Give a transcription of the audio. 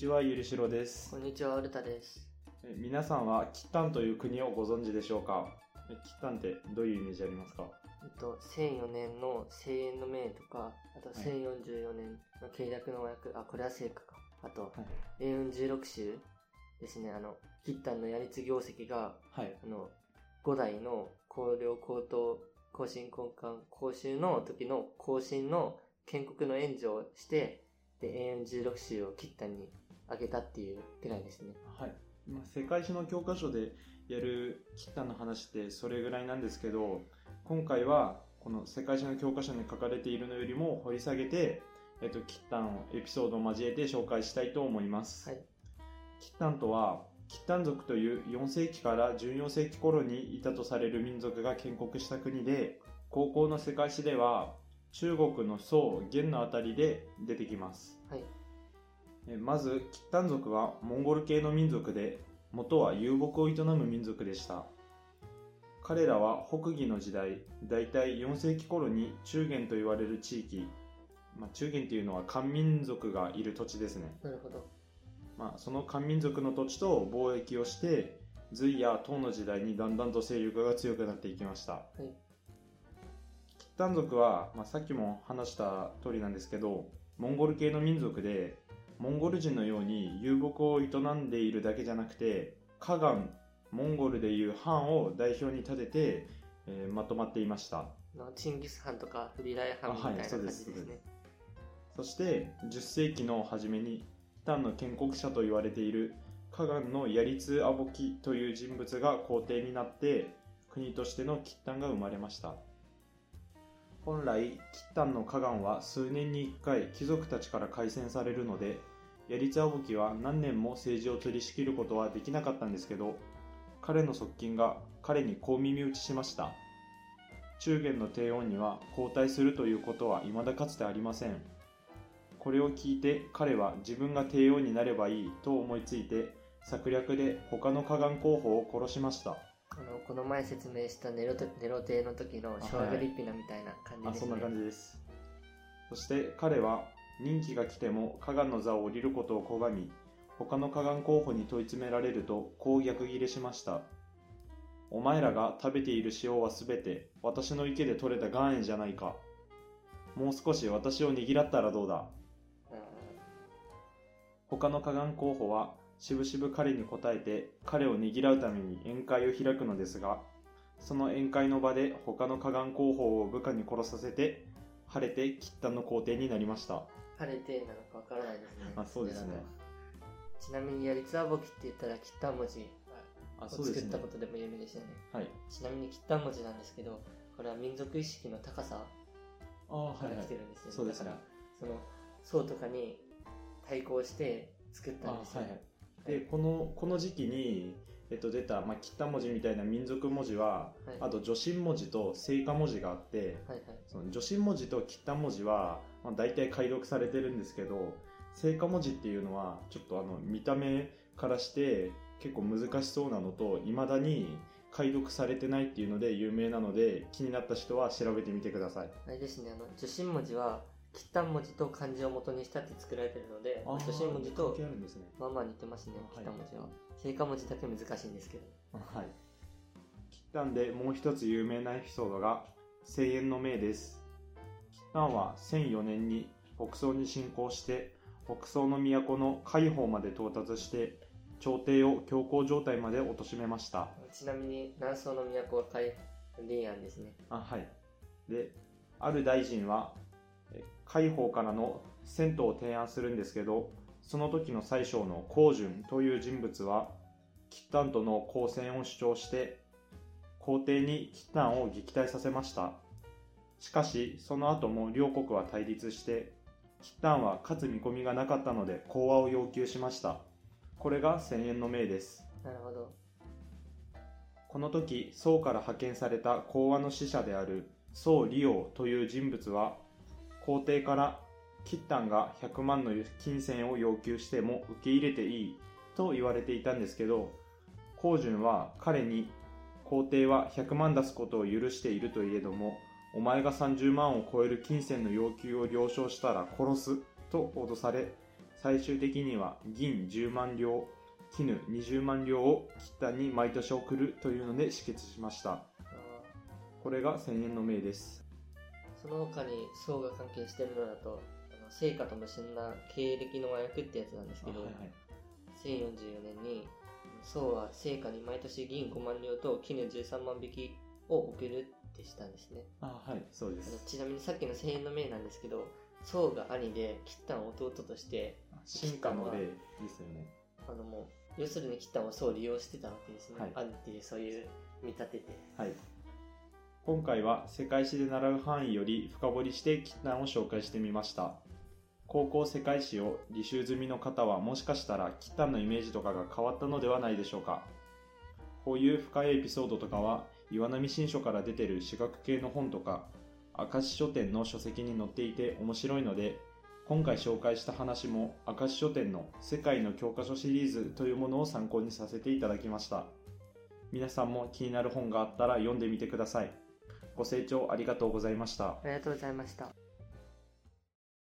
ちは、ゆりしろですこ。んにちは、ウルタです。え皆さんは、キッタンという国をご存知でしょうか？えキッタンってどういうイメージありますか？えっと、1004年の聖円の命とか、あとい1044年の契約の約、あ、これは聖歌か。あと、はい。英運16州ですね、あの、キッタンのやり継業績が、はい。あの、5代の高陵高等更新根幹講習の時の更新の建国の援助をして、で、英運16州をキッタンにあげたっていうくらいですね。はい。まあ、世界史の教科書でやるキッタンの話ってそれぐらいなんですけど、今回はこの世界史の教科書に書かれているのよりも掘り下げて、えっと、キッタンをエピソードを交えて紹介したいと思います。はい。キッタンとは、キッタン族という4世紀から14世紀頃にいたとされる民族が建国した国で、高校の世界史では中国の宋、元のあたりで出てきます。はい。えまず、キッタン族はモンゴル系の民族で、元は遊牧を営む民族でした。彼らは北魏の時代、だいたい4世紀頃に中原と言われる地域、まあ、中原っていうのは漢民族がいる土地ですね。なるほど。まあ、その漢民族の土地と貿易をして隋や唐の時代にだんだんと勢力が強くなっていきましたはい。キッタン族は、まあ、さっきも話した通りなんですけどモンゴル系の民族でモンゴル人のように遊牧を営んでいるだけじゃなくてカガンモンゴルでいう藩を代表に立てて、えーまとまっていました。のチンギス・ハンとかフリライハンみたいな感じそうでです。ね。そして10世紀の初めにタンの建国者と言われているカガンのヤリツ・アボキという人物が皇帝になって国としてのキッタンが生まれました。本来キッタンのカガンは数年に1回貴族たちから改選されるのでヤリツ・アボキは何年も政治を取り仕切ることはできなかったんですけど彼の側近が彼にこう耳打ちしました。中原の帝王には交代するということは未だかつてありません。これを聞いて彼は自分が帝王になればいいと思いついて策略で他の河岸候補を殺しました。あの、この前説明したネロテネロ帝の時のショーグリッピナみたいな感じですね。あそんな感じです。そして彼は任期が来ても河岸の座を降りることを拒み他の河岸候補に問い詰められるとこう逆ギレしました。お前らが食べている塩はすべて私の池で採れた岩塩じゃないか。もう少し私をねぎらったらどうだ。他の河岸候補はしぶしぶ彼に答えて彼をねぎらうために宴会を開くのですがその宴会の場で他の河岸候補を部下に殺させて晴れてキッタンの皇帝になりました。晴れてなのかわからないですね。あそうですねちなみに、ヤリツアボキって言ったら、キッタン文字あを作ったことでも有名でしたよね。はいちなみに、キッタン文字なんですけど、これは民族意識の高さから来てるんですよね。そうですねだから、その、宋とかに対抗して作ったんですよ。あはいはいでこのこの時期に、えっと、出た、まあ、キッタン文字みたいな民族文字は、はいあと女神文字と聖火文字があってはいはい。その女神文字とキッタン文字は、まあ、大体解読されてるんですけど聖火文字っていうのはちょっとあの見た目からして結構難しそうなのといまだに解読されてないっていうので有名なので気になった人は調べてみてくださいあれですね、あの、女神文字は、キッタン文字と漢字を元にしたって作られてるので、女神文字とまあまあ似てますね、あキッタン文字ははい。聖火文字だけ難しいんですけど。はい。キッタンでもう一つ有名なエピソードが、聖縁の命です。キッタンは1004年に北宋に侵攻して、北宋の都の海邦まで到達して、朝廷を強行状態まで貶めました。ちなみに、南宋の都は海リーアンですね。あ、はい。で、ある大臣は、え海邦からの銭湯を提案するんですけど、その時の宰相の高順という人物は、キッタンとの交戦を主張して、皇帝にキッタンを撃退させました。しかし、その後も両国は対立して、キッタンは勝つ見込みがなかったので講和を要求しました。これが千円の命です。なるほど。この時、宋から派遣された講和の使者である宋理王という人物は、皇帝からキッタンが100万の金銭を要求しても受け入れていいと言われていたんですけど、高順は彼に皇帝は100万出すことを許しているといえども、お前が30万を超える金銭の要求を了承したら殺すと脅され、最終的には銀10万両絹20万両を吉丹に毎年送るというので止血しました。これが千円の命です。その他に宋が関係してるのだとあの聖火と結んだ経歴の和訳ってやつなんですけど、はいはい。1044年に宋は聖火に毎年銀5万両と絹13万匹を送るってしたんですね。あはいそうです。ちなみにさっきの千円の命なんですけど宋が兄で吉丹を弟として進化の例ですよね。あのもう要するに吉丹は宋を利用してたわけですね、はい。兄っていうそういう見立ててはい今回は世界史で習う範囲より深掘りして吉丹を紹介してみました。高校世界史を履修済みの方はもしかしたら吉丹のイメージとかが変わったのではないでしょうか。こういう深いエピソードとかは岩波新書から出てる私学系の本とか明石書店の書籍に載っていて面白いので今回紹介した話も明石書店の世界の教科書シリーズというものを参考にさせていただきました。皆さんも気になる本があったら読んでみてください。ご清聴ありがとうございました。ありがとうございました。